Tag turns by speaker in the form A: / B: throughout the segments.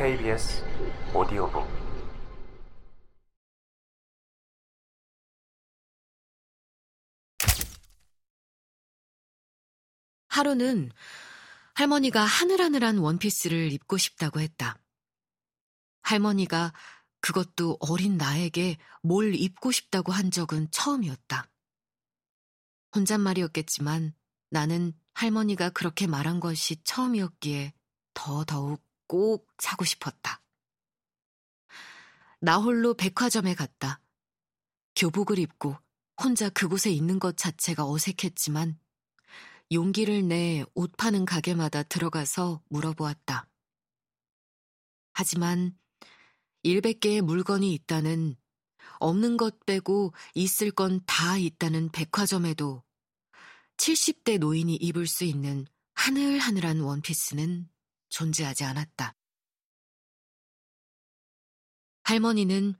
A: KBS 오디오북
B: 하루는 할머니가 하늘하늘한 원피스를 입고 싶다고 했다. 할머니가 그것도 어린 나에게 뭘 입고 싶다고 한 적은 처음이었다. 혼잣말이었겠지만 나는 할머니가 그렇게 말한 것이 처음이었기에 더더욱 꼭 사고 싶었다. 나 홀로 백화점에 갔다. 교복을 입고 혼자 그곳에 있는 것 자체가 어색했지만 용기를 내 옷 파는 가게마다 들어가서 물어보았다. 하지만 100개의 물건이 있다는 없는 것 빼고 있을 건 다 있다는 백화점에도 70대 노인이 입을 수 있는 하늘하늘한 원피스는 존재하지 않았다. 할머니는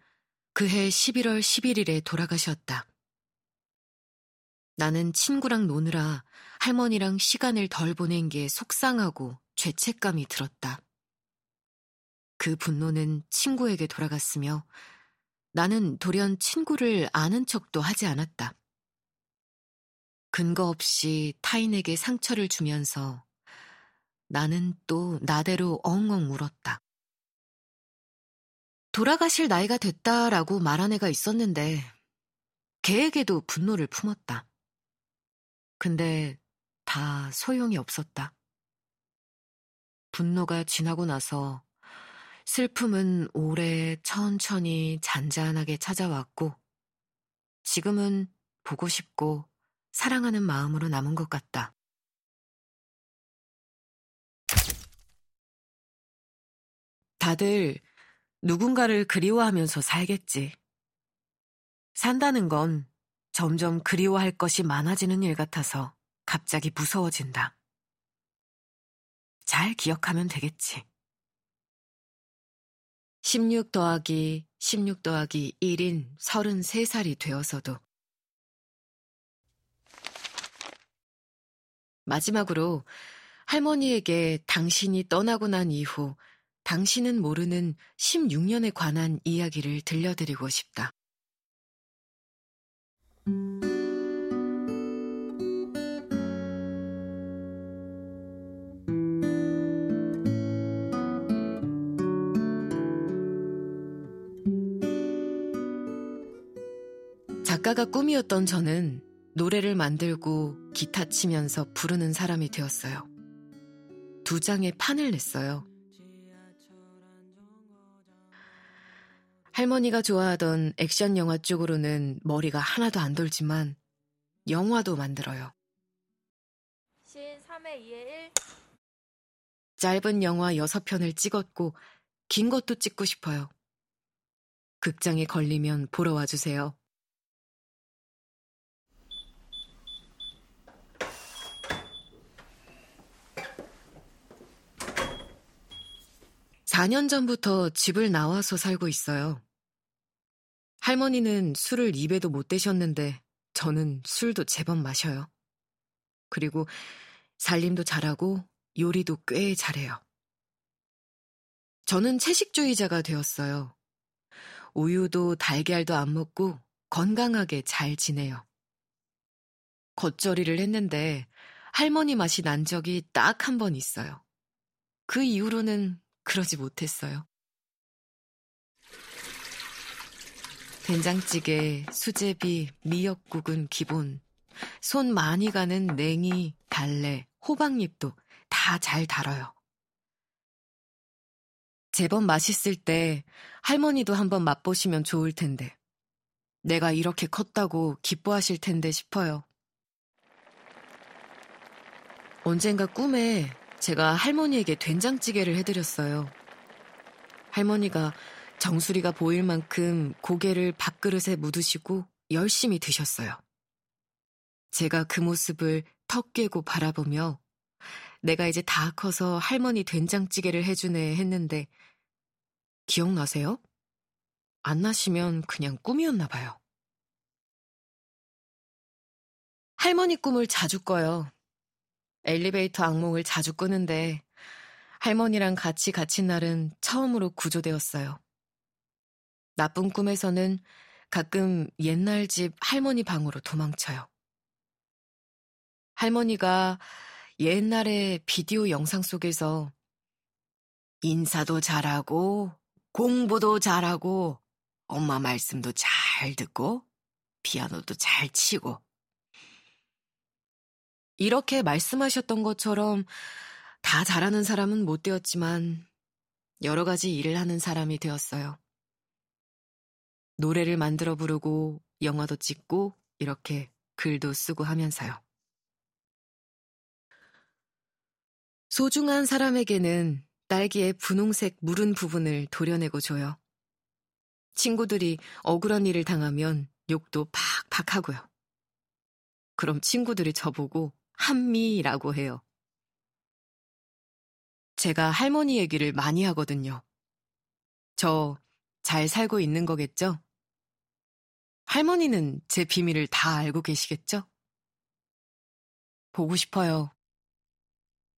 B: 그해 11월 11일에 돌아가셨다. 나는 친구랑 노느라 할머니랑 시간을 덜 보낸 게 속상하고 죄책감이 들었다. 그 분노는 친구에게 돌아갔으며 나는 돌연 친구를 아는 척도 하지 않았다. 근거 없이 타인에게 상처를 주면서 나는 또 나대로 엉엉 울었다. 돌아가실 나이가 됐다라고 말한 애가 있었는데 걔에게도 분노를 품었다. 근데 다 소용이 없었다. 분노가 지나고 나서 슬픔은 오래 천천히 잔잔하게 찾아왔고 지금은 보고 싶고 사랑하는 마음으로 남은 것 같다. 다들 누군가를 그리워하면서 살겠지. 산다는 건 점점 그리워할 것이 많아지는 일 같아서 갑자기 무서워진다. 잘 기억하면 되겠지. 16 더하기 16 더하기 1인 33살이 되어서도 마지막으로 할머니에게 당신이 떠나고 난 이후 당신은 모르는 16년에 관한 이야기를 들려드리고 싶다. 작가가 꿈이었던 저는 노래를 만들고 기타 치면서 부르는 사람이 되었어요. 두 장의 판을 냈어요. 할머니가 좋아하던 액션 영화 쪽으로는 머리가 하나도 안 돌지만 영화도 만들어요.
C: 신 3회 2회 1
B: 짧은 영화 6편을 찍었고 긴 것도 찍고 싶어요. 극장에 걸리면 보러 와주세요. 4년 전부터 집을 나와서 살고 있어요. 할머니는 술을 입에도 못 대셨는데 저는 술도 제법 마셔요. 그리고 살림도 잘하고 요리도 꽤 잘해요. 저는 채식주의자가 되었어요. 우유도 달걀도 안 먹고 건강하게 잘 지내요. 겉절이를 했는데 할머니 맛이 난 적이 딱 한 번 있어요. 그 이후로는 그러지 못했어요. 된장찌개, 수제비, 미역국은 기본. 손 많이 가는 냉이, 달래, 호박잎도 다 잘 달아요. 제법 맛있을 때 할머니도 한번 맛보시면 좋을 텐데. 내가 이렇게 컸다고 기뻐하실 텐데 싶어요. 언젠가 꿈에 제가 할머니에게 된장찌개를 해드렸어요. 할머니가 정수리가 보일 만큼 고개를 밥그릇에 묻으시고 열심히 드셨어요. 제가 그 모습을 턱 깨고 바라보며 내가 이제 다 커서 할머니 된장찌개를 해주네 했는데 기억나세요? 안 나시면 그냥 꿈이었나 봐요. 할머니 꿈을 자주 꿔요. 엘리베이터 악몽을 자주 꾸는데 할머니랑 같이 갇힌 날은 처음으로 구조되었어요. 나쁜 꿈에서는 가끔 옛날 집 할머니 방으로 도망쳐요. 할머니가 옛날의 비디오 영상 속에서 인사도 잘하고 공부도 잘하고 엄마 말씀도 잘 듣고 피아노도 잘 치고 이렇게 말씀하셨던 것처럼 다 잘하는 사람은 못 되었지만 여러 가지 일을 하는 사람이 되었어요. 노래를 만들어 부르고 영화도 찍고 이렇게 글도 쓰고 하면서요. 소중한 사람에게는 딸기의 분홍색 무른 부분을 도려내고 줘요. 친구들이 억울한 일을 당하면 욕도 팍팍 하고요. 그럼 친구들이 저보고 한미라고 해요. 제가 할머니 얘기를 많이 하거든요. 저 잘 살고 있는 거겠죠? 할머니는 제 비밀을 다 알고 계시겠죠? 보고 싶어요.